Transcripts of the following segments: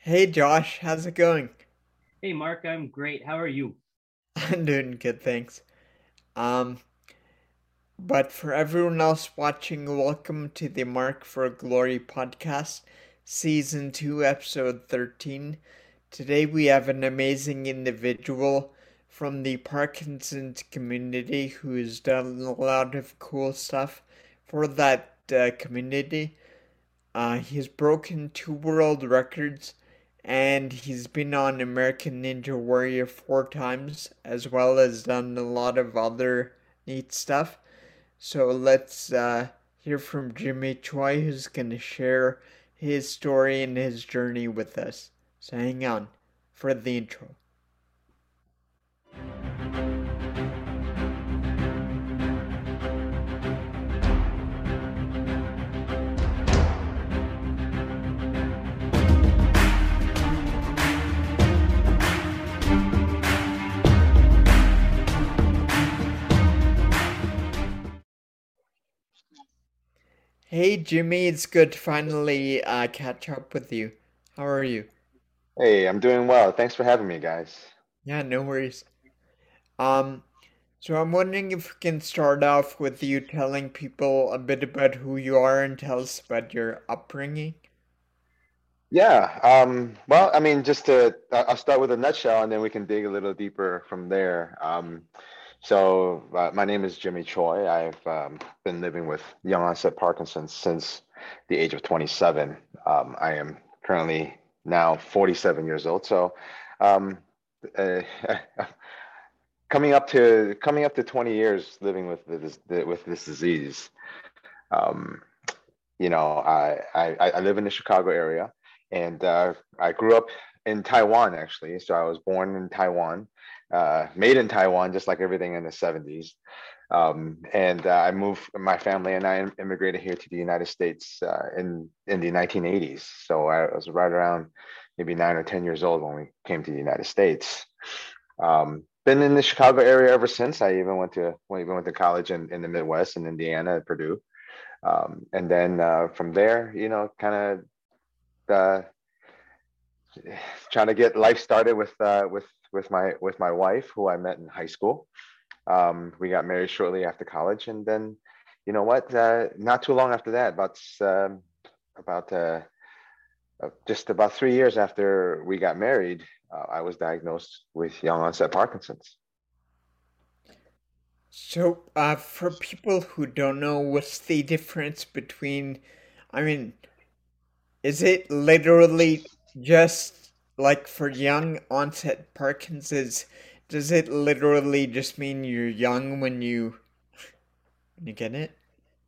Hey Josh, how's it going? Hey Mark, I'm great. How are you? I'm doing good, thanks. Um, but for everyone else watching, welcome to the Marked for Glory podcast, season 2, episode 13. Today we have an amazing individual from the Parkinson's community who's done a lot of cool stuff for that uh, community. Uh, he's broken two world records and he's been on American Ninja Warrior four times, as well as done a lot of other neat stuff. So let's uh, hear from Jimmy Choi, who's going to share his story and his journey with us. So hang on for the intro. Hey Jimmy, it's good to finally uh, catch up with you. How are you? Hey, I'm doing well. Thanks for having me, guys. Yeah, no worries. Um, so I'm wondering if we can start off with you telling people a bit about who you are and tell us about your upbringing. Yeah, um, well, I mean, just to, I'll start with a nutshell and then we can dig a little deeper from there. Um, so, uh, my name is Jimmy Choi. I've um, been living with young onset Parkinson's since the age of 27. Um, I am currently now 47 years old. So, um, uh, coming up to coming up to 20 years living with this with this disease. Um, you know, I, I I live in the Chicago area, and uh, I grew up in Taiwan actually. So I was born in Taiwan, uh, made in Taiwan, just like everything in the 70s. Um, and uh, I moved, my family and I immigrated here to the United States uh, in in the 1980s. So I was right around maybe nine or 10 years old when we came to the United States. Um, been in the Chicago area ever since. I even went to well, even went to college in, in the Midwest in Indiana at Purdue. Um, and then uh, from there, you know, kind of uh, trying to get life started with uh, with with my with my wife, who I met in high school. Um, we got married shortly after college, and then, you know what? Uh, not too long after that, about um, about uh, uh, just about three years after we got married, uh, I was diagnosed with young onset Parkinson's. So, uh, for people who don't know, what's the difference between, I mean, is it literally just like for young onset Parkinson's? Does it literally just mean you're young when you when you get it?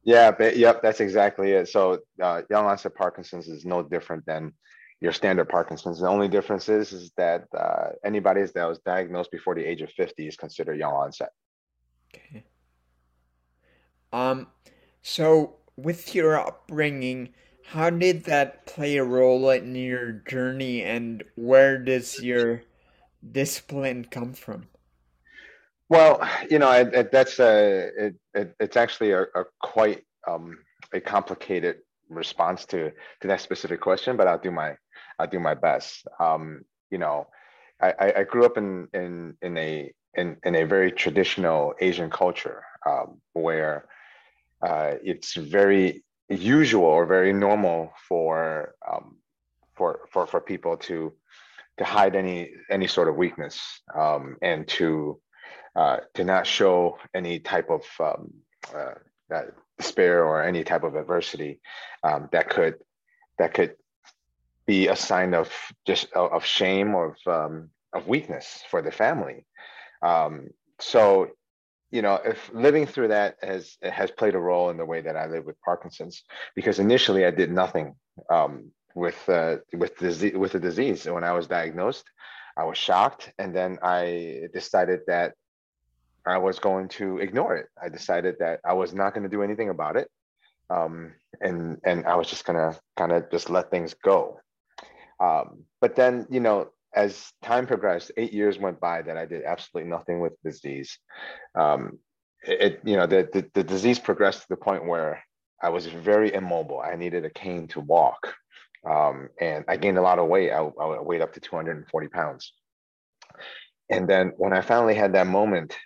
Yeah, but, yep, that's exactly it. So, uh, young onset Parkinson's is no different than your standard Parkinson's. The only difference is, is that uh, anybody that was diagnosed before the age of 50 is considered young onset. Okay. Um, so with your upbringing, how did that play a role in your journey and where does your discipline come from? Well, you know, it, it, that's a it, it, it's actually a, a quite um, a complicated response to to that specific question, but I'll do my I'll do my best. Um, you know, I, I grew up in in in a in, in a very traditional Asian culture um, where uh, it's very usual or very normal for um, for for for people to to hide any any sort of weakness um, and to uh, to not show any type of um, uh, despair or any type of adversity um, that could that could be a sign of just of shame or of um, of weakness for the family. Um, so you know, if living through that has has played a role in the way that I live with Parkinson's, because initially I did nothing um, with uh, with disease with the disease. When I was diagnosed, I was shocked, and then I decided that I was going to ignore it. I decided that I was not going to do anything about it, um, and and I was just gonna kind of just let things go. Um, but then, you know, as time progressed, eight years went by that I did absolutely nothing with disease. Um, it, you know, the, the, the disease progressed to the point where I was very immobile. I needed a cane to walk. Um, and I gained a lot of weight. I, I weighed up to 240 pounds. And then when I finally had that moment,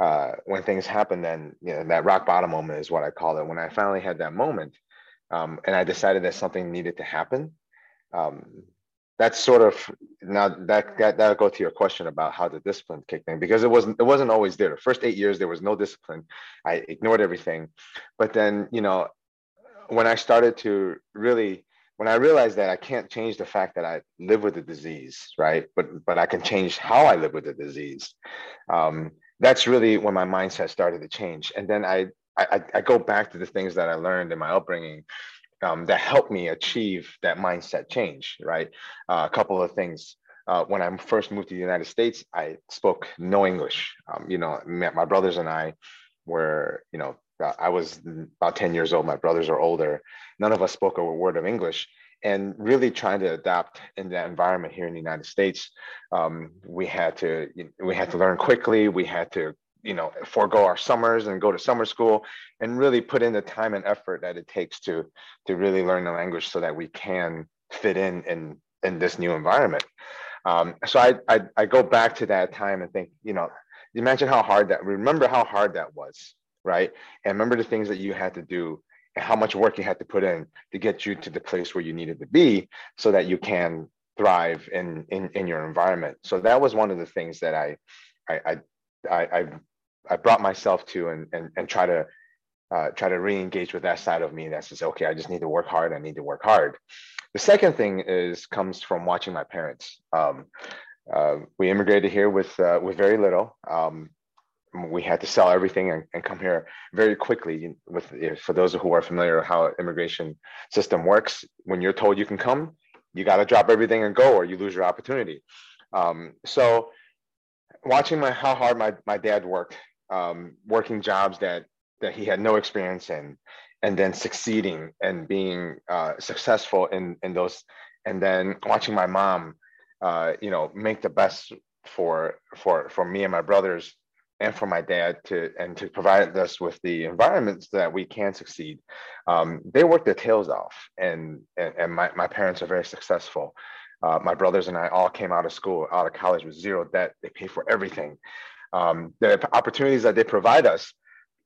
uh, when things happened, then you know, that rock bottom moment is what I call it. When I finally had that moment, um, and I decided that something needed to happen, um, that's sort of now that, that that'll go to your question about how the discipline kicked in because it wasn't it wasn't always there. The first eight years there was no discipline. I ignored everything, but then you know when I started to really when I realized that I can't change the fact that I live with the disease, right? But but I can change how I live with the disease. Um, that's really when my mindset started to change, and then I I, I go back to the things that I learned in my upbringing um, that helped me achieve that mindset change, right? Uh, a couple of things. Uh, when I first moved to the United States, I spoke no English. Um, you know, my brothers and I were, you know, uh, I was about 10 years old. My brothers are older. None of us spoke a word of English. And really trying to adapt in that environment here in the United States, um, we had to we had to learn quickly. We had to you know forego our summers and go to summer school and really put in the time and effort that it takes to to really learn the language so that we can fit in in in this new environment. Um, so I, I i go back to that time and think you know imagine how hard that remember how hard that was right? And remember the things that you had to do and how much work you had to put in to get you to the place where you needed to be so that you can thrive in in, in your environment. So that was one of the things that i I, I, I, I brought myself to and and, and try to uh, try to re-engage with that side of me that says, okay, I just need to work hard. I need to work hard. The second thing is comes from watching my parents. Um, uh, we immigrated here with uh, with very little. Um, we had to sell everything and, and come here very quickly. With for those who are familiar with how immigration system works, when you're told you can come, you got to drop everything and go, or you lose your opportunity. Um, so, watching my how hard my my dad worked um, working jobs that that he had no experience in, and then succeeding and being uh, successful in in those, and then watching my mom, uh, you know, make the best for for for me and my brothers and for my dad to and to provide us with the environments that we can succeed. Um, they work their tails off, and and, and my, my parents are very successful. Uh, my brothers and I all came out of school, out of college with zero debt. They pay for everything um, the opportunities that they provide us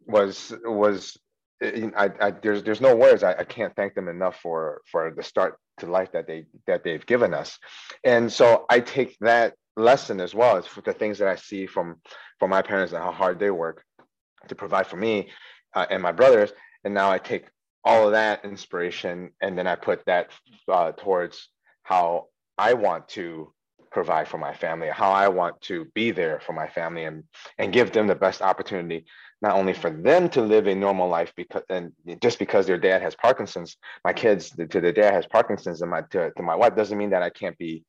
was was I, I, there's there's no words. I, I can't thank them enough for for the start to life that they that they've given us. And so I take that lesson as well as the things that I see from from my parents and how hard they work to provide for me uh, and my brothers. And now I take all of that inspiration and then I put that uh, towards how I want to provide for my family, how I want to be there for my family and and give them the best opportunity, not only for them to live a normal life because and just because their dad has Parkinson's, my kids to their dad has Parkinson's and my to, to my wife doesn't mean that I can't be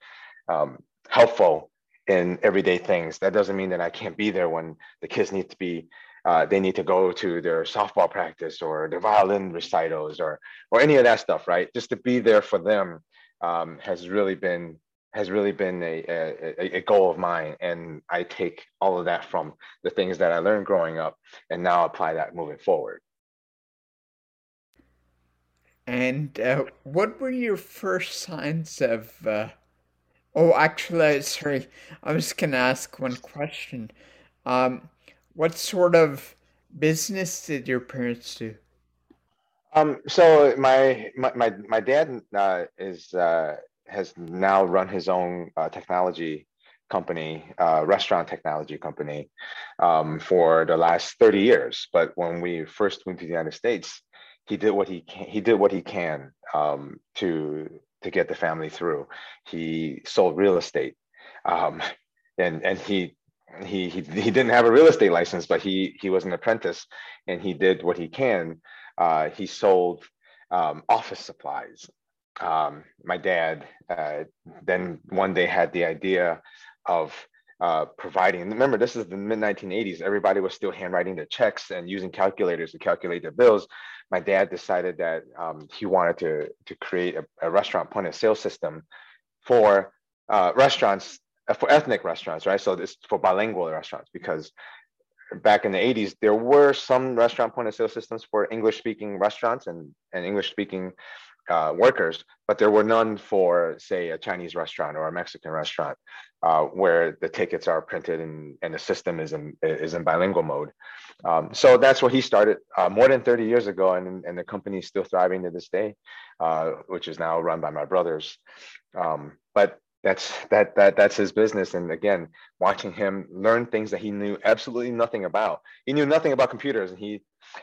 um, helpful in everyday things. That doesn't mean that I can't be there when the kids need to be uh, they need to go to their softball practice or their violin recitals or or any of that stuff, right? Just to be there for them um, has really been has really been a, a, a, goal of mine. And I take all of that from the things that I learned growing up and now apply that moving forward. And uh, what were your first signs of? Uh... Oh, actually, sorry, I was going to ask one question. Um, what sort of business did your parents do? Um, so my my my, my dad uh, is uh, has now run his own uh, technology company, uh, restaurant technology company, um, for the last 30 years. But when we first moved to the United States, he did what he can, he did what he can um, to to get the family through. He sold real estate, um, and and he. He, he he didn't have a real estate license, but he he was an apprentice, and he did what he can. Uh, he sold um, office supplies um, my dad uh, then one day had the idea of uh, providing. Remember, this is the mid 1980s. Everybody was still handwriting their checks and using calculators to calculate their bills. My dad decided that um, he wanted to to create a, a, restaurant point of sale system for uh, restaurants uh, for ethnic restaurants, right? So this for bilingual restaurants because back in the 80s there were some restaurant point of sale systems for english speaking restaurants and, and english speaking uh, workers, but there were none for, say, a Chinese restaurant or a Mexican restaurant, uh, where the tickets are printed and, and the system is in is in bilingual mode. Um, so that's what he started uh, more than 30 years ago, and, and the company is still thriving to this day, uh, which is now run by my brothers. Um, but that's that that that's his business and again watching him learn things that he knew absolutely nothing about he knew nothing about computers and he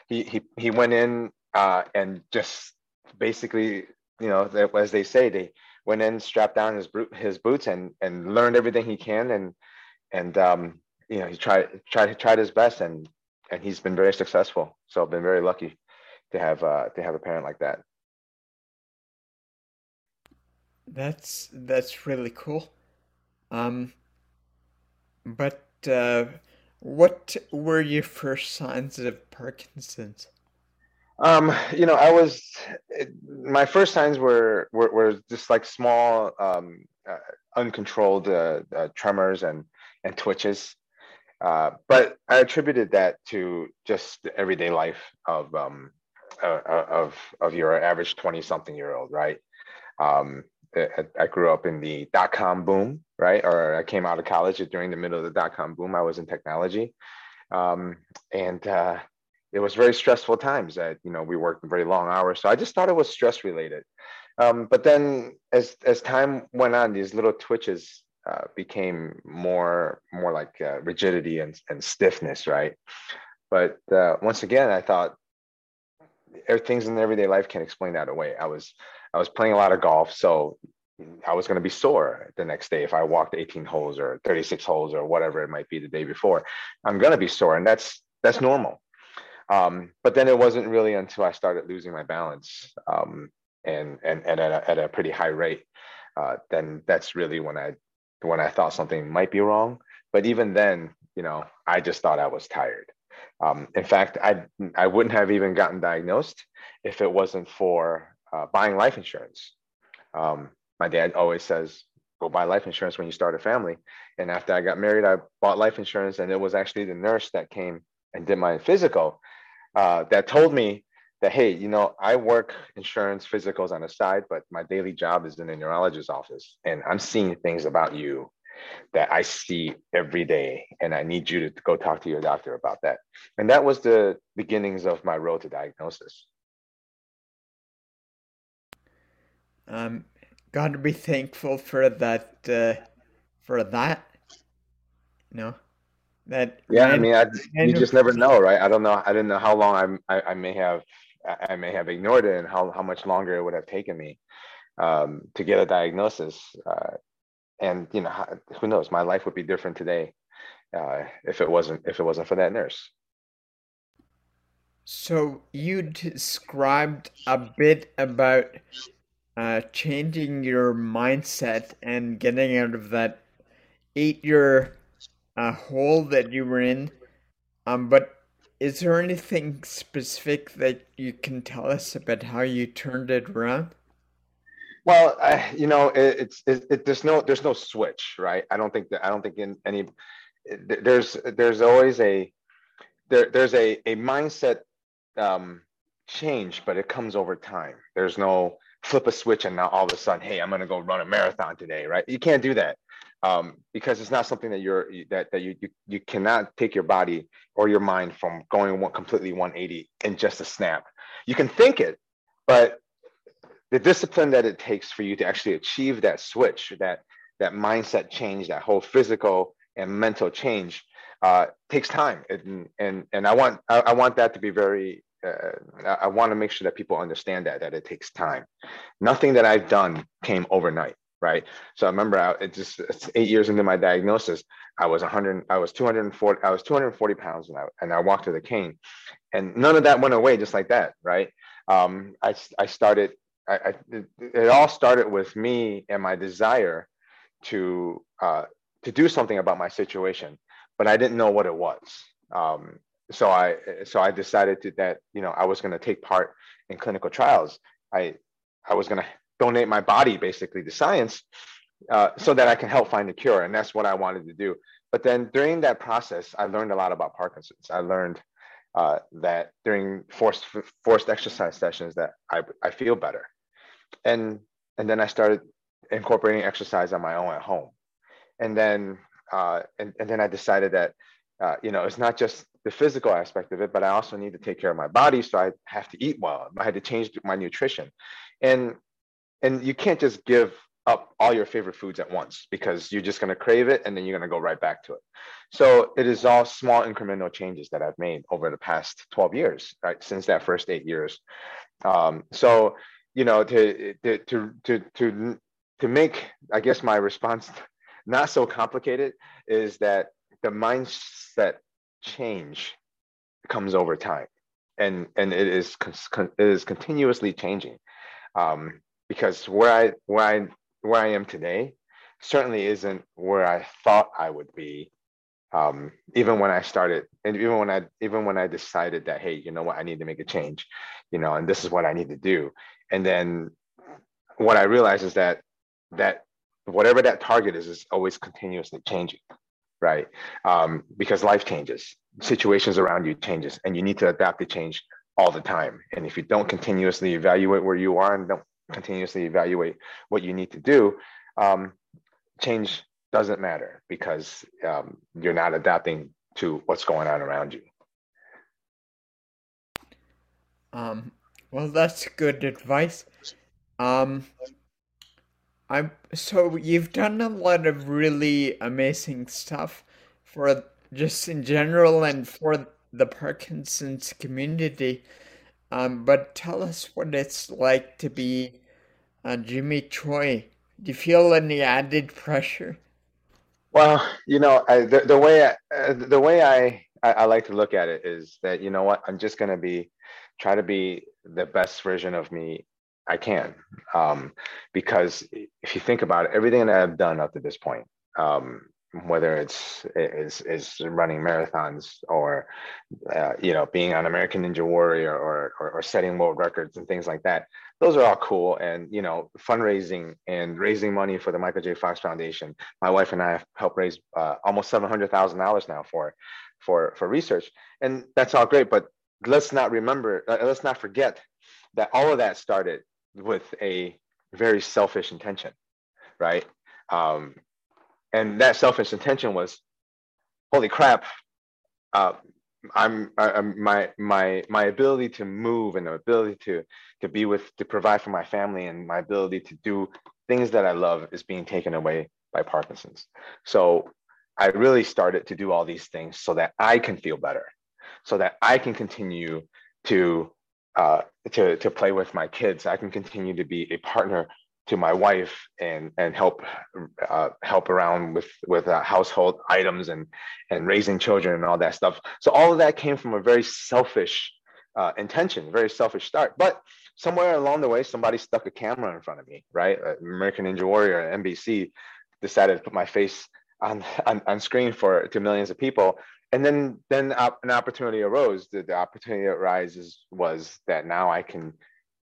he he, he went in uh, and just basically you know as they say they went in strapped down his his boots and and learned everything he can and and um you know he tried tried tried his best and and he's been very successful so i've been very lucky to have uh to have a parent like that that's that's really cool. Um, but uh, what were your first signs of Parkinson's? Um, you know, I was my first signs were were, were just like small, um, uh, uncontrolled uh, uh, tremors and and twitches. Uh, but I attributed that to just the everyday life of um, uh, uh, of of your average twenty something year old, right? Um, I grew up in the dot com boom, right? Or I came out of college during the middle of the dot com boom. I was in technology, um, and it was very stressful times. That you know we worked very long hours, so I just thought it was stress related. Um, but then, as as time went on, these little twitches uh, became more more like uh, rigidity and, and stiffness, right? But uh, once again, I thought things in everyday life can explain that away. I was I was playing a lot of golf, so I was going to be sore the next day if I walked 18 holes or 36 holes or whatever it might be the day before. I'm going to be sore, and that's that's normal. Um, but then it wasn't really until I started losing my balance um, and and, and at, a, at a pretty high rate, uh, then that's really when I when I thought something might be wrong. But even then, you know, I just thought I was tired. Um, in fact, I I wouldn't have even gotten diagnosed if it wasn't for uh, buying life insurance. Um, my dad always says, go buy life insurance when you start a family. And after I got married, I bought life insurance, and it was actually the nurse that came and did my physical uh, that told me that, hey, you know, I work insurance physicals on the side, but my daily job is in the neurologist's office, and I'm seeing things about you that I see every day, and I need you to go talk to your doctor about that. And that was the beginnings of my road to diagnosis. Um, got to be thankful for that. Uh, for that, you know, that. Yeah, I mean, I, you just never know, right? I don't know. I didn't know how long I'm, I, I may have, I may have ignored it, and how how much longer it would have taken me um, to get a diagnosis. Uh, and you know, who knows? My life would be different today uh, if it wasn't if it wasn't for that nurse. So you described a bit about uh, changing your mindset and getting out of that eight year uh, hole that you were in. Um, but is there anything specific that you can tell us about how you turned it around? Well, I, you know, it, it's it, it, there's no there's no switch, right? I don't think that I don't think in any there's there's always a there there's a a mindset um, change, but it comes over time. There's no flip a switch and now all of a sudden, hey, I'm going to go run a marathon today, right? You can't do that um, because it's not something that you're that that you, you you cannot take your body or your mind from going one completely 180 in just a snap. You can think it, but the discipline that it takes for you to actually achieve that switch, that that mindset change, that whole physical and mental change, uh, takes time. And and and I want I, I want that to be very uh, I want to make sure that people understand that that it takes time. Nothing that I've done came overnight, right? So I remember I, it just eight years into my diagnosis, I was 100, I was 240, I was 240 pounds, and I and I walked with a cane, and none of that went away just like that, right? Um, I I started, I, I it, it all started with me and my desire to uh, to do something about my situation, but I didn't know what it was. Um, so I so I decided to, that you know I was going to take part in clinical trials. I I was going to donate my body basically to science uh, so that I can help find a cure, and that's what I wanted to do. But then during that process, I learned a lot about Parkinson's. I learned uh, that during forced forced exercise sessions that I I feel better. and and then I started incorporating exercise on my own at home, and then uh, and and then I decided that uh, you know it's not just the physical aspect of it, but I also need to take care of my body, so I have to eat well. I had to change my nutrition, and and you can't just give up all your favorite foods at once because you're just going to crave it and then you're going to go right back to it. So it is all small incremental changes that I've made over the past 12 years, right? Since that first eight years. Um, so, you know, to, to, to, to, to, make, I guess my response not so complicated is that the mindset change comes over time and, and it is, it is continuously changing. Um, because where I, where I where I am today certainly isn't where I thought I would be. Um, even when I started, and even when I even when I decided that, hey, you know what, I need to make a change, you know, and this is what I need to do. And then what I realized is that that whatever that target is is always continuously changing, right? Um, because life changes, situations around you changes, and you need to adapt to change all the time. And if you don't continuously evaluate where you are and don't continuously evaluate what you need to do, um, change doesn't matter because um, you're not adapting to what's going on around you. Um, well, that's good advice. Um, I so you've done a lot of really amazing stuff for just in general and for the Parkinson's community. Um, but tell us what it's like to be uh, Jimmy Choi. Do you feel any added pressure? Well, you know, I, the, the way I, uh, the way I, I, I like to look at it is that you know what I'm just gonna be try to be the best version of me I can, um, because if you think about it, everything that I've done up to this point, um, whether it's is is running marathons or uh, you know being on American Ninja Warrior or, or, or setting world records and things like that. Those are all cool, and you know fundraising and raising money for the Michael J. Fox Foundation. My wife and I have helped raise uh, almost seven hundred thousand dollars now for for for research, and that's all great. But let's not remember, uh, let's not forget that all of that started with a very selfish intention, right? Um, and that selfish intention was holy crap uh, I'm, I'm my my my ability to move and the ability to to be with to provide for my family and my ability to do things that I love is being taken away by Parkinson's. So I really started to do all these things so that I can feel better, so that I can continue to uh, to to play with my kids. I can continue to be a partner to my wife and and help uh, help around with with uh, household items and and raising children and all that stuff. So all of that came from a very selfish uh, intention, very selfish start. But somewhere along the way, somebody stuck a camera in front of me, right? Uh, American Ninja Warrior, NBC, decided to put my face on, on, on screen for to millions of people. And then then an opportunity arose. The, the opportunity that arises was that now I can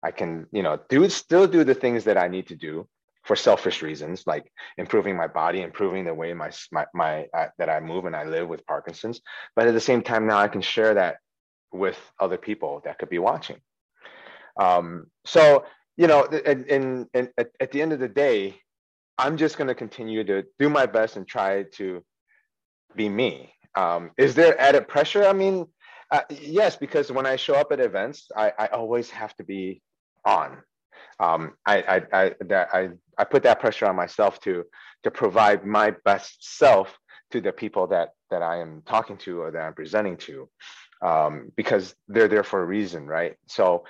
I can, you know, do still do the things that I need to do for selfish reasons, like improving my body, improving the way my my, my uh, that I move and I live with Parkinson's. But at the same time, now I can share that with other people that could be watching. Um, so you know, and, and, and at, at the end of the day, I'm just going to continue to do my best and try to be me. Um, is there added pressure? I mean, uh, yes, because when I show up at events, I, I always have to be on. Um, I, I, I, I put that pressure on myself to, to provide my best self to the people that, that I am talking to or that I'm presenting to, um, because they're there for a reason, right? So,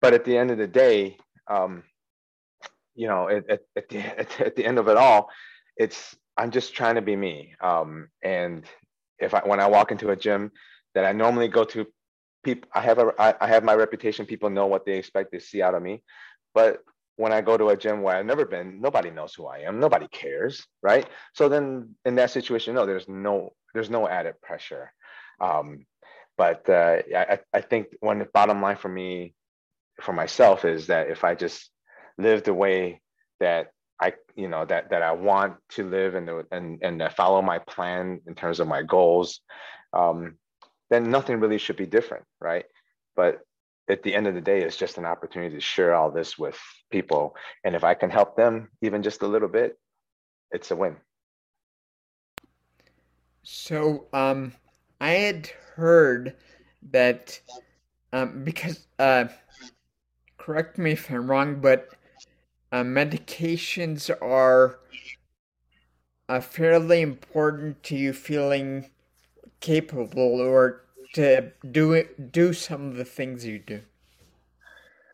but at the end of the day, um, you know, at, at, at, the, at, at the end of it all, it's I'm just trying to be me. Um, and if I when I walk into a gym that I normally go to people i have a I, I have my reputation. People know what they expect to see out of me. But when i go to a gym where i've never been nobody knows who i am. Nobody cares right? So then in that situation no there's no there's no added pressure. Um, but uh, I, I think one the bottom line for me for myself is that if i just live the way that I you know that that I want to live and and and follow my plan in terms of my goals, um, then nothing really should be different, right? But at the end of the day, it's just an opportunity to share all this with people. And if I can help them even just a little bit, it's a win. So, um, I had heard that um, because, uh, correct me if I'm wrong, but uh, medications are uh, fairly important to you feeling capable or to do it, do some of the things you do.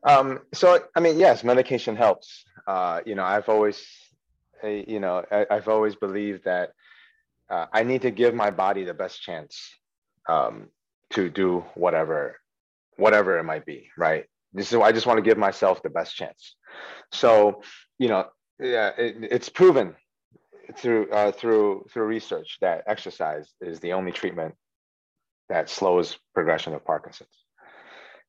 Um, so, I mean, yes, medication helps. Uh, you know, I've always, you know, I, have always believed that uh, I need to give my body the best chance um, to do whatever, whatever it might be, right? This is I just want to give myself the best chance. So, you know, yeah, it, it's proven through uh, through through research that exercise is the only treatment that slows progression of Parkinson's.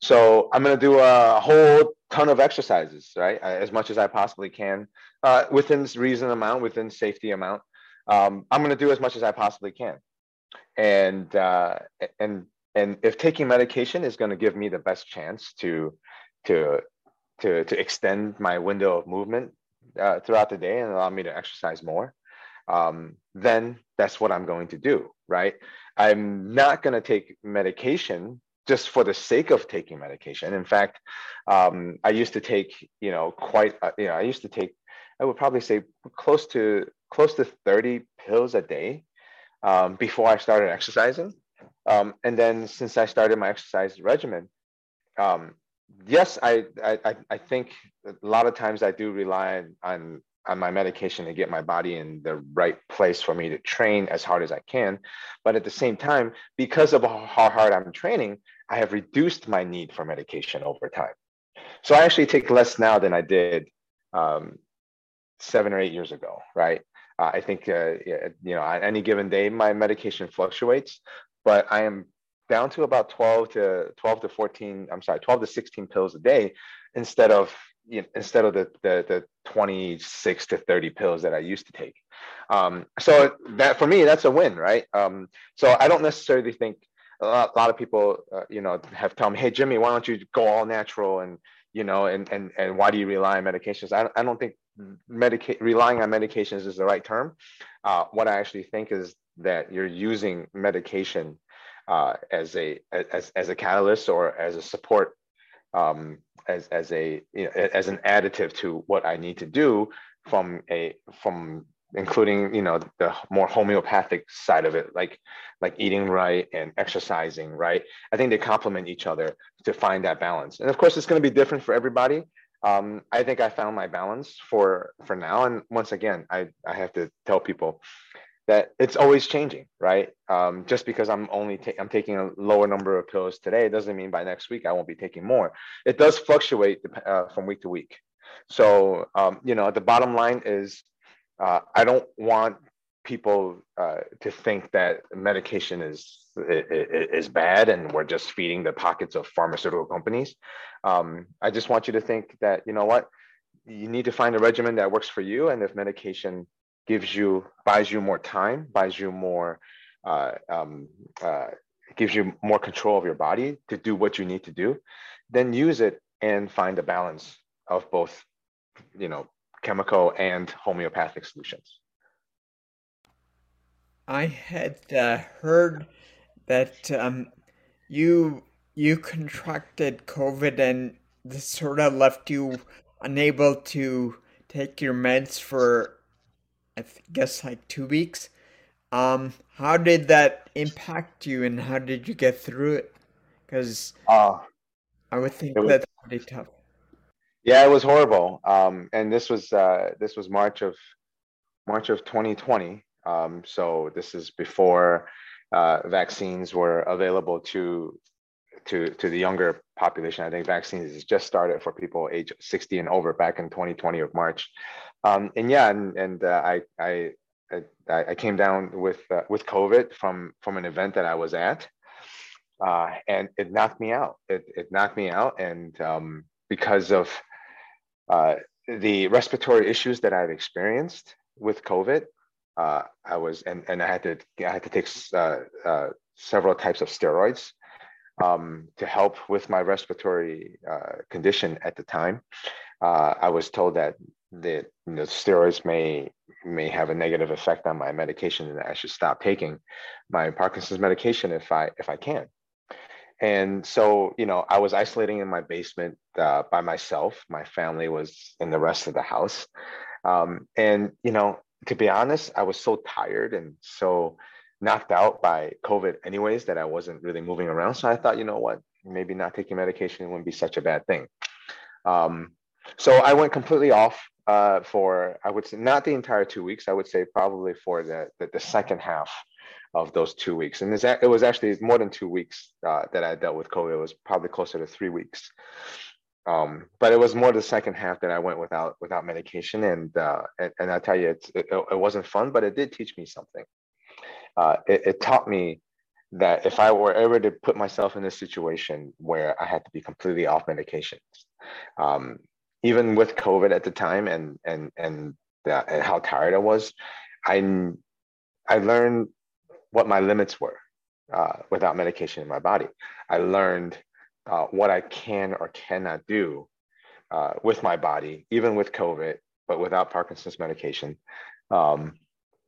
So I'm going to do a whole ton of exercises, right, as much as I possibly can, uh, within reason amount, within safety amount. Um, I'm going to do as much as I possibly can, and uh, and and if taking medication is going to give me the best chance to to to to extend my window of movement uh, throughout the day and allow me to exercise more, um, then that's what I'm going to do, right? I'm not going to take medication just for the sake of taking medication. In fact, um, I used to take, you know, quite, uh, you know, I used to take, I would probably say close to close to 30 pills a day um, before I started exercising. Um, and then since I started my exercise regimen, um, yes, I, I I think a lot of times I do rely on on my medication to get my body in the right place for me to train as hard as I can. But at the same time, because of how hard I'm training, I have reduced my need for medication over time. So I actually take less now than I did um, seven or eight years ago, right? Uh, I think, uh, you know, on any given day, my medication fluctuates, but I am down to about 12 to 12 to 14, I'm sorry, 12 to 16 pills a day instead of you know, instead of the, the, the 26 to 30 pills that I used to take. Um, so that for me, that's a win, right? Um, so I don't necessarily think a lot, a lot of people, uh, you know, have told me, hey, Jimmy, why don't you go all natural and, you know, and, and, and why do you rely on medications? I, I don't think medica- relying on medications is the right term. Uh, what I actually think is that you're using medication uh, as a as, as a catalyst or as a support um, as as a you know, as an additive to what I need to do from a from including you know the more homeopathic side of it like like eating right and exercising right. I think they complement each other to find that balance. And of course it's going to be different for everybody. Um, i think i found my balance for for now. And once again i i have to tell people that it's always changing, right? Um, just because I'm only ta- I'm taking a lower number of pills today doesn't mean by next week I won't be taking more. It does fluctuate uh, from week to week. So um, you know, the bottom line is uh, I don't want people uh, to think that medication is is bad and we're just feeding the pockets of pharmaceutical companies. Um, I just want you to think that you know what you need to find a regimen that works for you, and if medication gives you buys you more time, buys you more, uh, um, uh, gives you more control of your body to do what you need to do, then use it and find a balance of both, you know, chemical and homeopathic solutions. I had uh, heard that um, you you contracted COVID and this sort of left you unable to take your meds for I guess like two weeks. Um, how did that impact you, and how did you get through it? Because uh, I would think was, that's pretty tough. Yeah, it was horrible. Um, and this was uh, this was March of March of 2020. Um, so this is before uh, vaccines were available to to to the younger population. I think vaccines just started for people age 60 and over back in 2020 of March. Um, and yeah, and, and uh, I, I, I, I came down with uh, with COVID from from an event that I was at, uh, and it knocked me out. It, it knocked me out, and um, because of uh, the respiratory issues that I've experienced with COVID, uh, I was and and I had to I had to take uh, several types of steroids um, to help with my respiratory uh, condition at the time. Uh, I was told that the, the steroids may may have a negative effect on my medication and I should stop taking my Parkinson's medication if I if I can. And so, you know, I was isolating in my basement uh, by myself. My family was in the rest of the house. Um, and, you know, to be honest, I was so tired and so knocked out by COVID, anyways, that I wasn't really moving around. So I thought, you know what, maybe not taking medication wouldn't be such a bad thing. Um, so I went completely off uh, for, I would say, not the entire two weeks. I would say probably for the, the, the second half of those two weeks. And it was actually more than two weeks uh, that I dealt with COVID. It was probably closer to three weeks. Um, but it was more the second half that I went without without medication, and uh, and, and I tell you, it, it wasn't fun, but it did teach me something. Uh, it, it taught me that if I were ever to put myself in a situation where I had to be completely off medications, um, even with COVID at the time and and and, and how tired I was, I I learned what my limits were uh, without medication in my body. I learned uh, what I can or cannot do uh, with my body, even with COVID, but without Parkinson's medication. Um,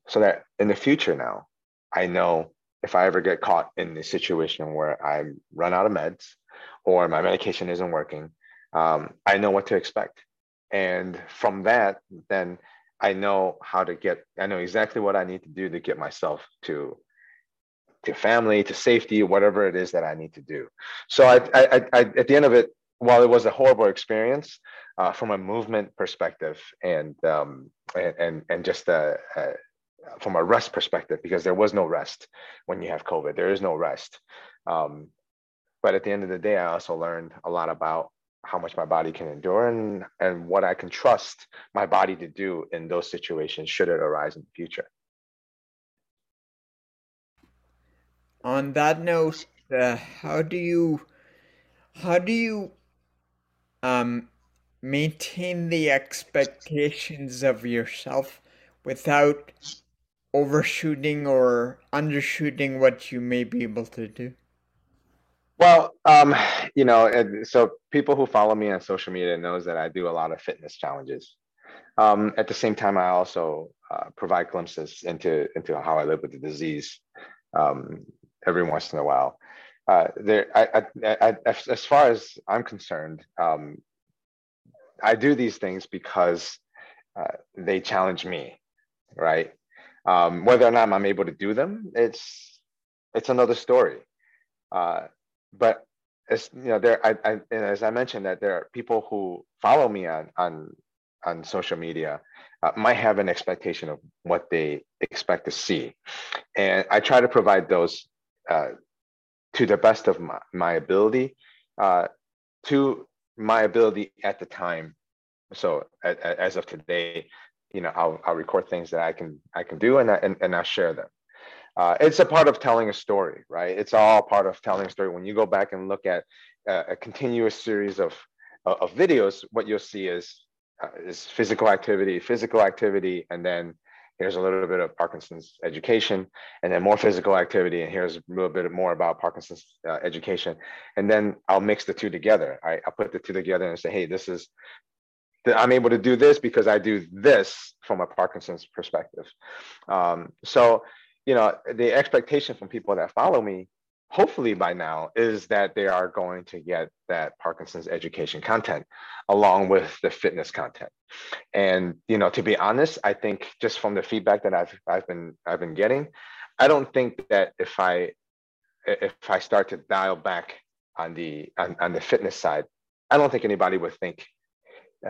so that in the future now, I know if I ever get caught in the situation where I run out of meds or my medication isn't working, um, I know what to expect. And from that, then I know how to get, I know exactly what I need to do to get myself to to family, to safety, whatever it is that I need to do. So I, I, I at the end of it, while it was a horrible experience uh, from a movement perspective and um, and, and and just a, a, from a rest perspective, because there was no rest when you have COVID, there is no rest. Um, but at the end of the day, I also learned a lot about how much my body can endure and and what I can trust my body to do in those situations should it arise in the future. on that note, uh, how do you how do you um, maintain the expectations of yourself without overshooting or undershooting what you may be able to do? Well, um, you know, so people who follow me on social media knows that I do a lot of fitness challenges. Um, at the same time, I also uh, provide glimpses into into how I live with the disease. Um, every once in a while. Uh, there, I, I, I, as far as I'm concerned, um, I do these things because uh, they challenge me, right? Um, whether or not I'm able to do them, it's it's another story. Uh, but as you know, there, I, I, as I mentioned, that there are people who follow me on on on social media uh, might have an expectation of what they expect to see, and I try to provide those uh, to the best of my, my ability, uh, to my ability at the time. So as of today, you know, I'll, I'll record things that I can I can do and I, and, and I share them. Uh, it's a part of telling a story, right? It's all part of telling a story. When you go back and look at a, a continuous series of of videos, what you'll see is uh, is physical activity, physical activity, and then here's a little bit of Parkinson's education, and then more physical activity, and here's a little bit more about Parkinson's uh, education. And then I'll mix the two together. I, I'll put the two together and say, hey, this is, I'm able to do this because I do this from a Parkinson's perspective. Um, so, you know, the expectation from people that follow me hopefully by now is that they are going to get that Parkinson's education content along with the fitness content. And you know, to be honest, I think just from the feedback that I've I've been I've been getting, I don't think that if I if I start to dial back on the on, on the fitness side, I don't think anybody would think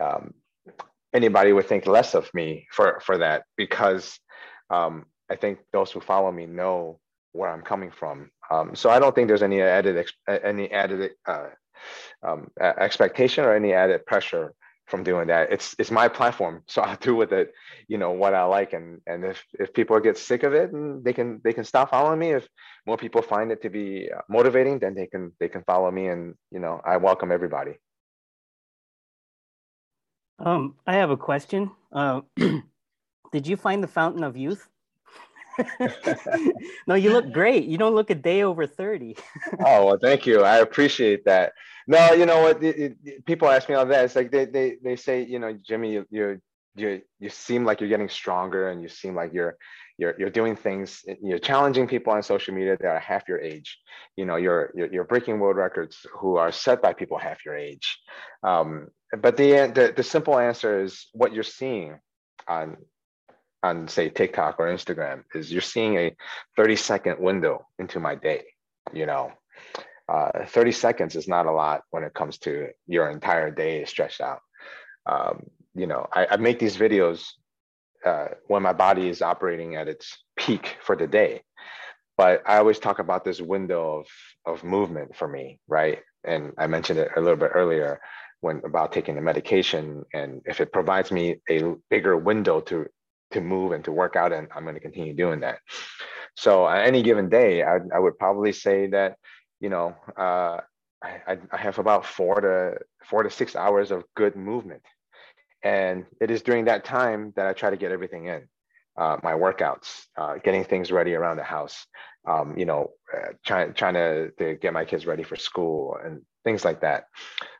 um, anybody would think less of me for for that because um, I think those who follow me know where I'm coming from. Um, so I don't think there's any added any added uh, um, expectation or any added pressure from doing that. It's it's my platform, so I'll do with it, you know, what I like. And and if if people get sick of it, and they can they can stop following me. If more people find it to be motivating, then they can they can follow me. And you know, I welcome everybody. Um, I have a question. Uh, did you find the fountain of youth? no, you look great. You don't look a day over 30. oh, well, thank you. I appreciate that. No, you know what? It, it, people ask me all that. It's like they, they, they say, you know, Jimmy, you, you, you, you seem like you're getting stronger and you seem like you're, you're, you're doing things, you're challenging people on social media that are half your age. You know, you're, you're, you're breaking world records who are set by people half your age. Um, but the, the, the simple answer is what you're seeing on on say TikTok or Instagram is you're seeing a 30 second window into my day. You know, uh, 30 seconds is not a lot when it comes to your entire day is stretched out. Um, you know, I, I, make these videos uh, when my body is operating at its peak for the day. But I always talk about this window of, of movement for me, right? And I mentioned it a little bit earlier when about taking the medication. And if it provides me a bigger window to to move and to work out and i'm going to continue doing that so on any given day i, I would probably say that you know uh, I, I have about four to four to six hours of good movement and it is during that time that i try to get everything in uh, my workouts uh, getting things ready around the house um, you know uh, trying trying to, to get my kids ready for school and things like that.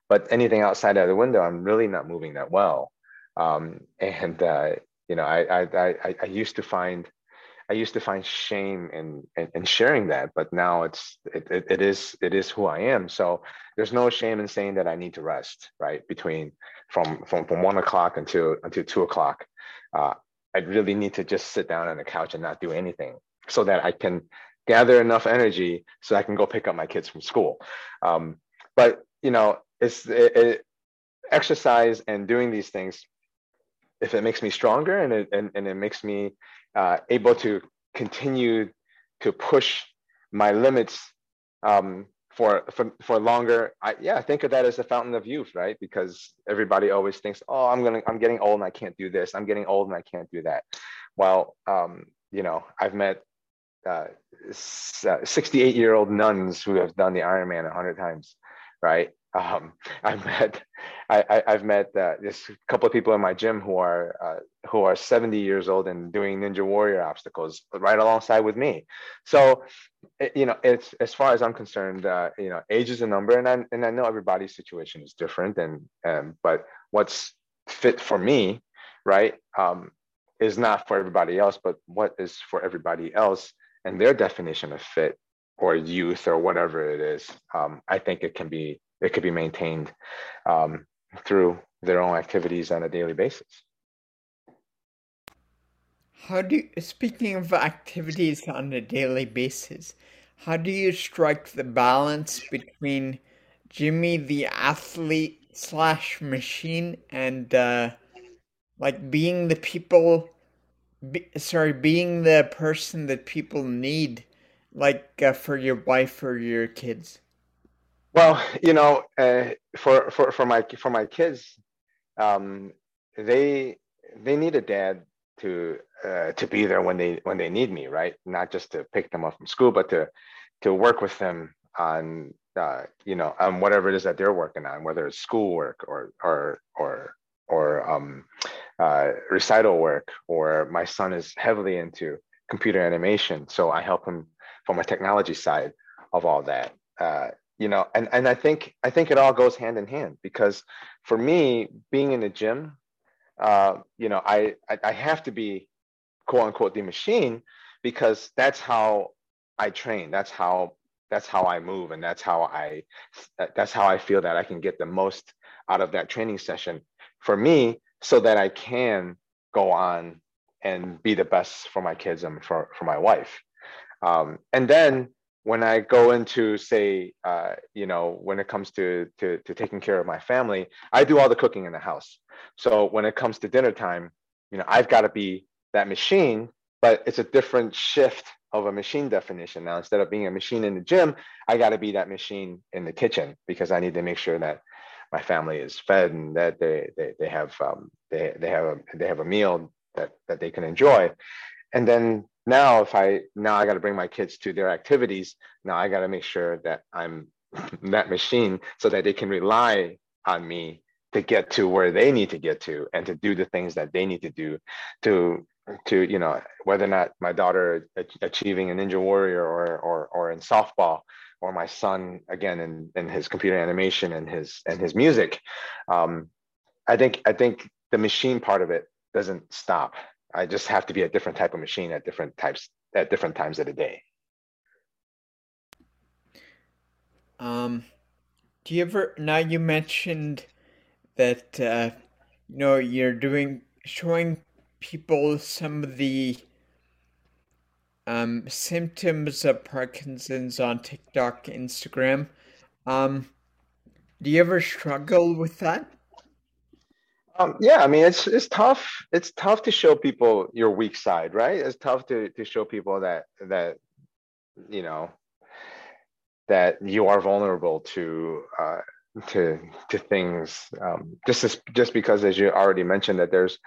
But anything outside of the window i'm really not moving that well. Um, and uh, you know, I, I, I, I used to find, I used to find shame in, in, in sharing that, but now it's, it, it, it is, it is who I am. So there's no shame in saying that I need to rest, right? Between from, from, from one o'clock until, until two o'clock. Uh, I really need to just sit down on the couch and not do anything so that I can gather enough energy so I can go pick up my kids from school. Um, but you know, it's it, it, exercise and doing these things if it makes me stronger and it and, and it makes me uh, able to continue to push my limits um, for, for for longer. I, yeah think of that as a fountain of youth right? Because everybody always thinks oh i'm gonna i'm getting old and i can't do this. I'm getting old and i can't do that. Well um, you know i've met uh, 68 year old nuns who have done the ironman 100 times right um, I've met I, have met uh, this couple of people in my gym who are uh, who are 70 years old and doing Ninja Warrior obstacles right alongside with me. So, it, you know, it's as far as I'm concerned, uh, you know, age is a number, and I and I know everybody's situation is different, and um, but what's fit for me, right, um, is not for everybody else, but what is for everybody else and their definition of fit or youth or whatever it is. Um, I think it can be it could be maintained um, through their own activities on a daily basis. How do you, speaking of activities on a daily basis, how do you strike the balance between Jimmy the athlete slash machine and uh, like being the people, be, sorry, being the person that people need, like uh, for your wife or your kids? Well, you know, uh, for for for my for my kids, um, they they need a dad to uh, to be there when they when they need me, right? Not just to pick them up from school, but to to work with them on uh, you know on whatever it is that they're working on, whether it's schoolwork or or or or um, uh, recital work, or my son is heavily into computer animation, so I help him from a technology side of all that. Uh, you know and and i think i think it all goes hand in hand because for me being in the gym uh you know i i, I have to be quote unquote the machine because that's how i train. That's how that's how i move and that's how i that's how i feel that i can get the most out of that training session for me so that i can go on and be the best for my kids and for for my wife. Um, and then when I go into say, uh, you know, when it comes to, to to taking care of my family, I do all the cooking in the house. So when it comes to dinner time, you know, I've got to be that machine, but it's a different shift of a machine definition. Now, instead of being a machine in the gym, I got to be that machine in the kitchen because I need to make sure that my family is fed and that they they, they have um, they they have a they have a meal that that they can enjoy. And then now if i now i got to bring my kids to their activities now i got to make sure that i'm that machine so that they can rely on me to get to where they need to get to and to do the things that they need to do to to you know whether or not my daughter achieving a ninja warrior or or or in softball or my son again in, in his computer animation and his and his music um, i think i think the machine part of it doesn't stop i just have to be a different type of machine at different types at different times of the day um do you ever now you mentioned that uh you know you're doing showing people some of the um, symptoms of Parkinson's on TikTok, Instagram. Um, do you ever struggle with that? Um, yeah, I mean it's it's tough. It's tough to show people your weak side, right? It's tough to to show people that that you know that you are vulnerable to uh, to to things. Um, just as, just because, as you already mentioned, that there's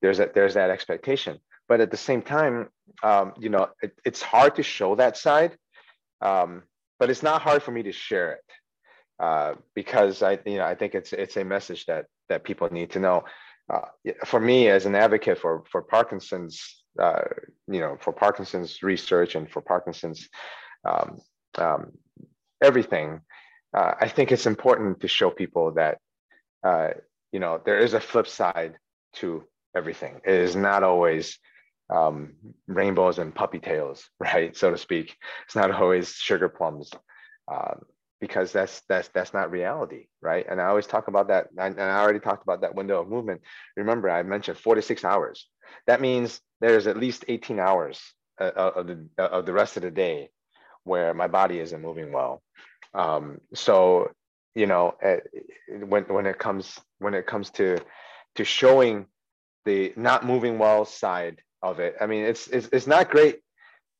there's that there's that expectation but at the same time um, you know it, it's hard to show that side um, but it's not hard for me to share it uh, because i you know i think it's it's a message that that people need to know uh, for me as an advocate for for parkinson's uh, you know for parkinson's research and for parkinson's um, um everything uh, i think it's important to show people that uh, you know there is a flip side to everything. It is not always um, rainbows and puppy tails, right, so to speak. It's not always sugar plums, um, because that's that's that's not reality, right? And I always talk about that, and I already talked about that window of movement. Remember, I mentioned 46 hours. That means there's at least 18 hours uh, of the of the rest of the day where my body isn't moving well. Um, so you know, when when it comes when it comes to to showing the not moving well side of it. I mean, it's it's, it's not great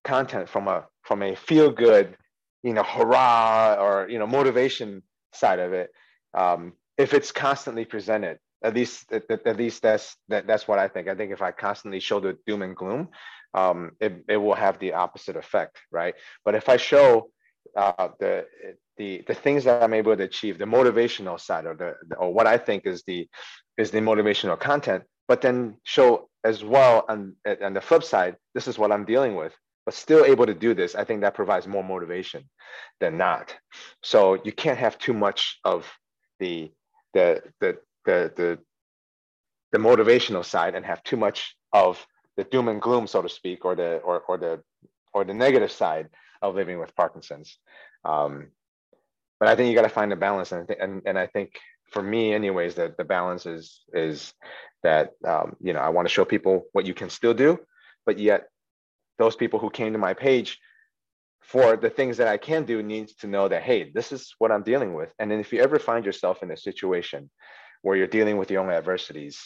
content from a from a feel good, you know, hurrah or you know motivation side of it. Um, if it's constantly presented, at least at, at, least that's that, that's what I think. I think if I constantly show the doom and gloom, um, it it will have the opposite effect, right? But if I show uh, the the the things that I'm able to achieve, the motivational side, or the or what I think is the is the motivational content, but then show as well on, on the flip side, this is what I'm dealing with, but still able to do this. I think that provides more motivation than not. So you can't have too much of the the the the the, the motivational side and have too much of the doom and gloom, so to speak, or the or or the or the negative side of living with Parkinson's. Um, but I think you got to find a balance, and, and and I think for me, anyways, that the balance is is that um, you know i want to show people what you can still do but yet those people who came to my page for the things that i can do needs to know that hey this is what i'm dealing with. And then if you ever find yourself in a situation where you're dealing with your own adversities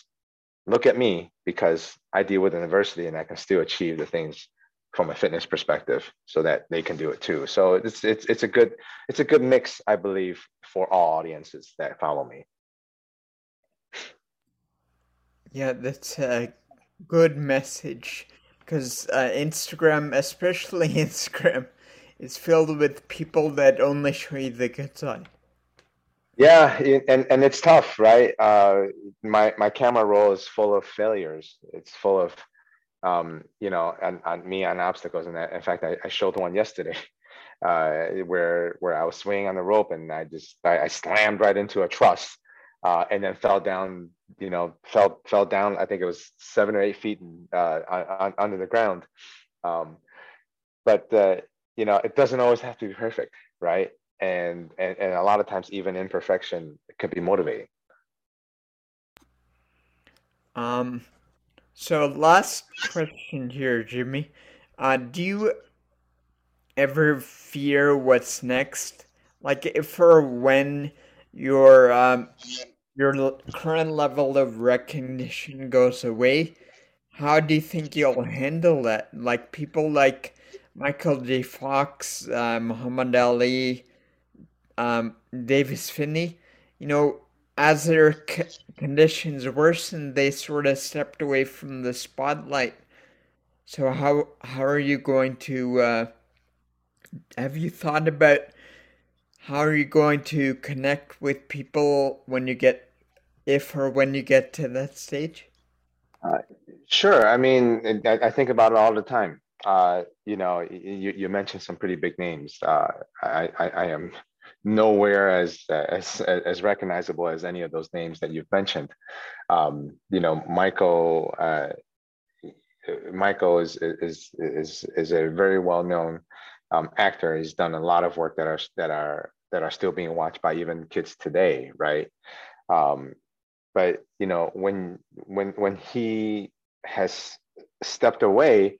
look at me because i deal with an adversity and i can still achieve the things from a fitness perspective so that they can do it too. So it's it's it's a good it's a good mix i believe for all audiences that follow me. Yeah, that's a good message because uh, Instagram, especially Instagram, is filled with people that only show you the good side. Yeah, and and it's tough, right? Uh, my my camera roll is full of failures. It's full of, um, you know, and, and me on obstacles. And in fact, I, I showed one yesterday, uh, where where I was swinging on the rope and I just I, I slammed right into a truss, uh, and then fell down. You know, fell fell down. I think it was seven or eight feet uh, on, under the ground. Um, but uh, you know, it doesn't always have to be perfect, right? And and and a lot of times, even imperfection can be motivating. Um. So last question here, Jimmy. Uh, do you ever fear what's next? Like if or when your um, your current level of recognition goes away, how do you think you'll handle that? Like people like Michael J. Fox, uh, Muhammad Ali, um, Davis Phinney, you know, as their c- conditions worsened, they sort of stepped away from the spotlight. So how how are you going to? Uh, have you thought about how are you going to connect with people when you get if or when you get to that stage? Uh, sure. I mean, I, I, think about it all the time. Uh, you know, you, you mentioned some pretty big names. Uh, I, I, I, am nowhere as, as as recognizable as any of those names that you've mentioned. Um, you know, Michael. Uh, Michael is is is is a very well known um, actor. He's done a lot of work that are that are that are still being watched by even kids today, right? Um, but you know, when when when he has stepped away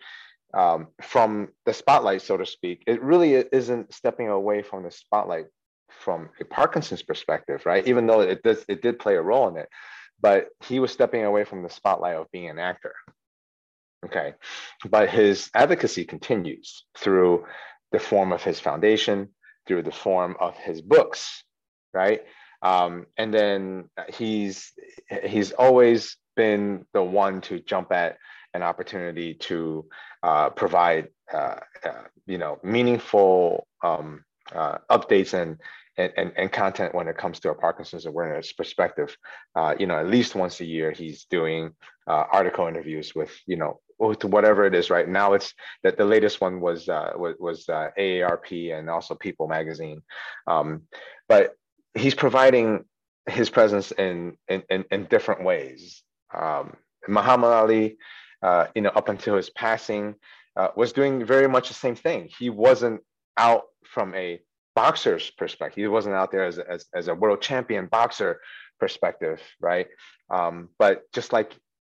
um, from the spotlight, so to speak, it really isn't stepping away from the spotlight from a Parkinson's perspective, right? Even though it does it did play a role in it, but he was stepping away from the spotlight of being an actor. Okay, but his advocacy continues through the form of his foundation, through the form of his books, right? Um, and then he's he's always been the one to jump at an opportunity to uh, provide uh, uh, you know meaningful um, uh, updates and, and and content when it comes to a Parkinson's awareness perspective. Uh, you know, at least once a year, he's doing uh, article interviews with you know to whatever it is right? Now it's that the latest one was uh, was, was uh, AARP and also People magazine. Um, but he's providing his presence in in, in, in different ways. Um, Muhammad Ali uh, you know up until his passing uh, was doing very much the same thing. He wasn't out from a boxer's perspective. He wasn't out there as, as, as a world champion boxer perspective right? Um, but just like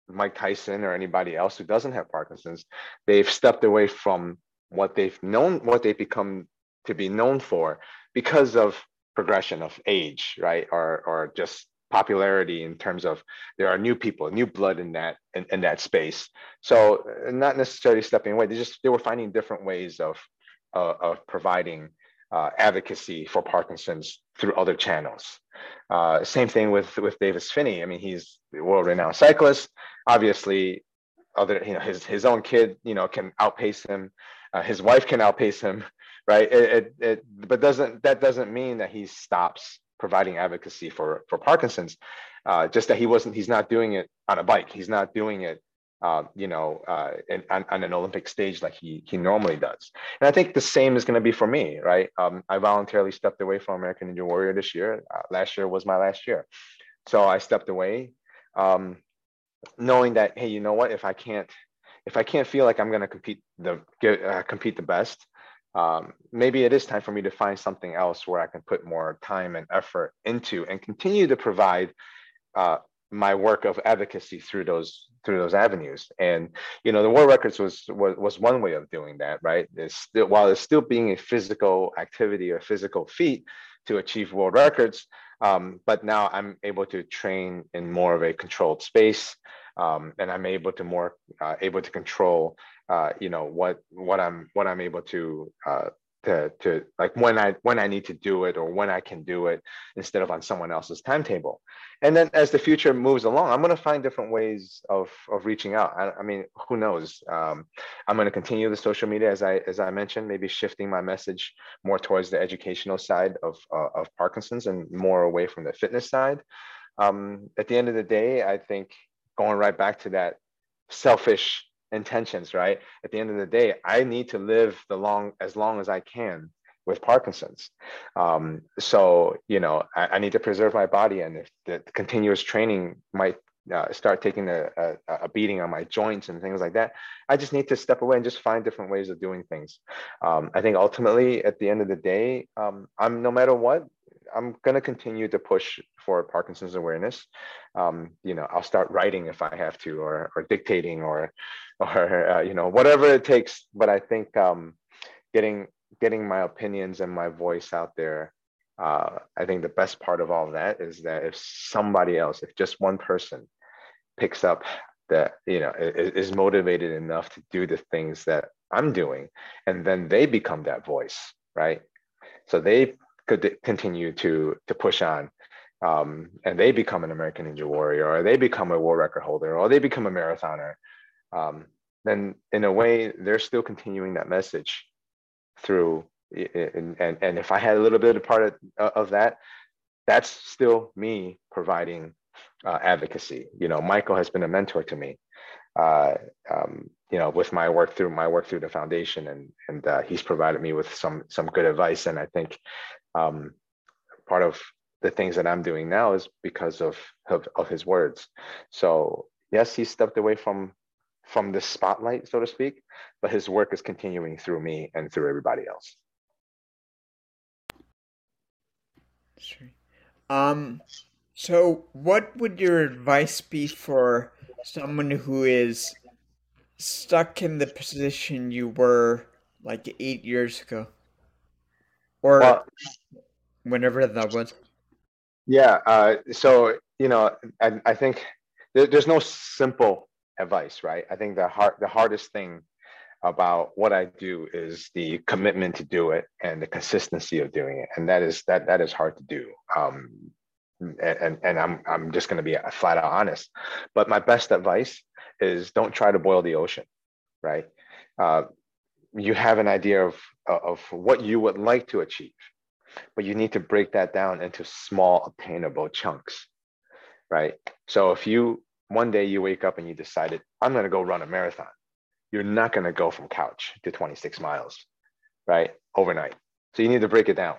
Mike Tyson or anybody else who doesn't have Parkinson's, they've stepped away from what they've known, what they've become to be known for because of progression of age, right? Or or just popularity in terms of there are new people, new blood in that in, in that space. So uh, not necessarily stepping away. They just they were finding different ways of uh, of providing uh, advocacy for Parkinson's through other channels. Uh, same thing with with Davis Phinney. I mean, he's a world-renowned cyclist. Obviously, other you know his his own kid you know can outpace him. Uh, his wife can outpace him, right? It, it, it, but doesn't that doesn't mean that he stops providing advocacy for for Parkinson's. Uh, just that he wasn't he's not doing it on a bike. He's not doing it uh, you know, uh, in, on, on, an Olympic stage like he he normally does. And I think the same is going to be for me, right? Um, I voluntarily stepped away from American Ninja Warrior this year. Uh, last year was my last year, so I stepped away, um, knowing that hey, you know what? If I can't, if I can't feel like I'm going to compete the uh, compete the best. Um, maybe it is time for me to find something else where I can put more time and effort into and continue to provide uh, my work of advocacy through those through those avenues. And you know the world records was was, was one way of doing that right? It's still while it's still being a physical activity or physical feat to achieve world records um, but now i'm able to train in more of a controlled space um, and i'm able to more uh, able to control uh, you know what what i'm what i'm able to uh, to, to like when I when I need to do it or when I can do it instead of on someone else's timetable. And then as the future moves along, I'm going to find different ways of of reaching out. I, I mean, who knows? Um, I'm going to continue the social media as I as I mentioned, maybe shifting my message more towards the educational side of uh, of Parkinson's and more away from the fitness side. Um, at the end of the day, I think going right back to that selfish intentions, right? At the end of the day, I need to live the long as long as I can with Parkinson's. Um, so you know, I, I, need to preserve my body, and if the continuous training might uh, start taking a, a, a, beating on my joints and things like that, I just need to step away and just find different ways of doing things. Um, I think ultimately, at the end of the day, um, I'm no matter what, I'm going to continue to push for Parkinson's awareness. Um, you know, I'll start writing if I have to, or or dictating, or or uh, you know whatever it takes. But I think um, getting getting my opinions and my voice out there. Uh, I think the best part of all of that is that if somebody else, if just one person picks up that you know is, is motivated enough to do the things that I'm doing, and then they become that voice, right? So they could continue to to push on um, and they become an American Ninja Warrior, or they become a world record holder, or they become a marathoner, um, then in a way they're still continuing that message through. And, and and if I had a little bit of part of, of that, that's still me providing uh, advocacy. You know, Michael has been a mentor to me. Uh, um, you know, with my work through my work through the foundation, and and uh, he's provided me with some some good advice. And I think um, part of the things that I'm doing now is because of, of of his words. So yes, he stepped away from from the spotlight, so to speak, but his work is continuing through me and through everybody else. Sure. Um, so what would your advice be for someone who is stuck in the position you were like eight years ago? Or well, whenever that was? Yeah. Uh, so, you know, I, I think there, there's no simple advice, right? I think the hard, the hardest thing about what I do is the commitment to do it and the consistency of doing it, and that is that that is hard to do. Um, and and I'm I'm just going to be flat out honest. But my best advice is don't try to boil the ocean, right? Uh, you have an idea of of what you would like to achieve, but you need to break that down into small, obtainable chunks, right? So if you one day you wake up and you decided I'm going to go run a marathon, you're not going to go from couch to 26 miles, right? Overnight. So you need to break it down.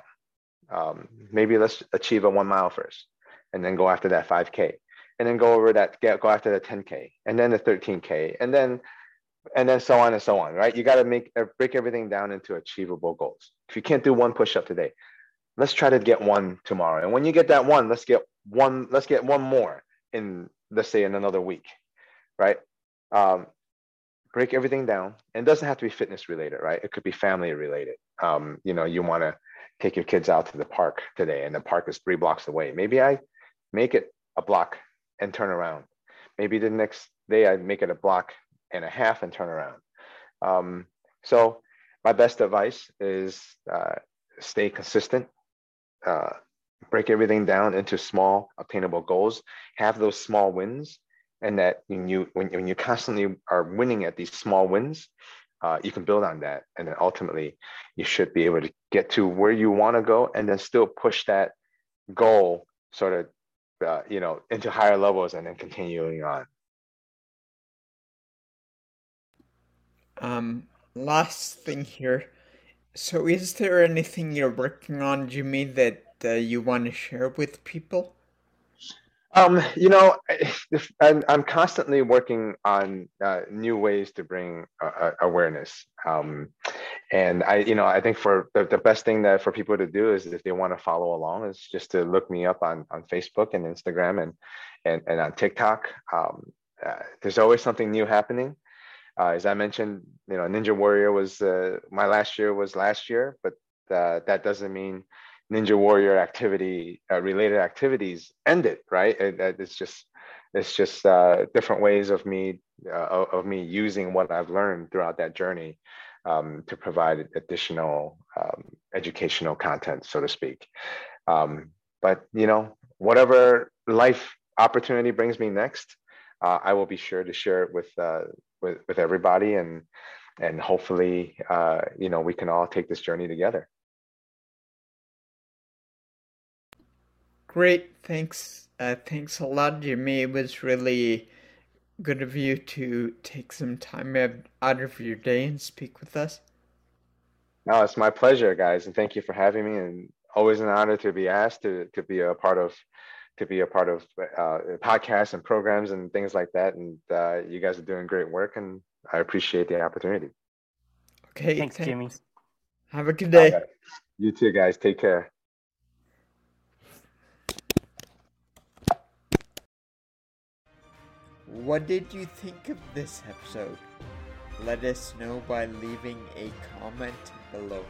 Um, maybe let's achieve a one mile first, and then go after that 5K, and then go over that, get, go after the 10K, and then the 13K, and then and then so on and so on, right? You got to make uh, break everything down into achievable goals. If you can't do one push up today, let's try to get one tomorrow. And when you get that one, let's get one. Let's get one more in let's say in another week, right? Um, break everything down and doesn't have to be fitness related right it could be family related um, you know you want to take your kids out to the park today and the park is three blocks away maybe i make it a block and turn around maybe the next day i make it a block and a half and turn around. Um, so my best advice is uh, stay consistent uh, break everything down into small obtainable goals have those small wins and that when you when, when you constantly are winning at these small wins uh, you can build on that and then ultimately you should be able to get to where you want to go and then still push that goal sort of uh, you know into higher levels and then continuing on um last thing here so is there anything you're working on jimmy that uh, you want to share with people um, you know, I'm, I'm constantly working on uh, new ways to bring uh, awareness. Um, and I, you know, I think for the, the best thing that for people to do is if they want to follow along is just to look me up on, on Facebook and Instagram and, and, and on TikTok. Um, uh, there's always something new happening. Uh, as I mentioned, you know, Ninja Warrior was uh, my last year was last year, but uh, that doesn't mean ninja warrior activity uh, related activities ended right? It, it's just it's just uh, different ways of me uh, of me using what i've learned throughout that journey um, to provide additional um, educational content so to speak. Um, but you know whatever life opportunity brings me next uh, i will be sure to share it with uh, with, with everybody and and hopefully uh, you know we can all take this journey together Great, thanks. Uh, thanks a lot, Jimmy. It was really good of you to take some time out of your day and speak with us. No, it's my pleasure, guys, and thank you for having me. And always an honor to be asked to to be a part of to be a part of uh, podcasts and programs and things like that. And uh, you guys are doing great work, and I appreciate the opportunity. Okay, thanks, thanks. Jimmy. Have a good day. Okay. You too, guys. Take care. What did you think of this episode? Let us know by leaving a comment below.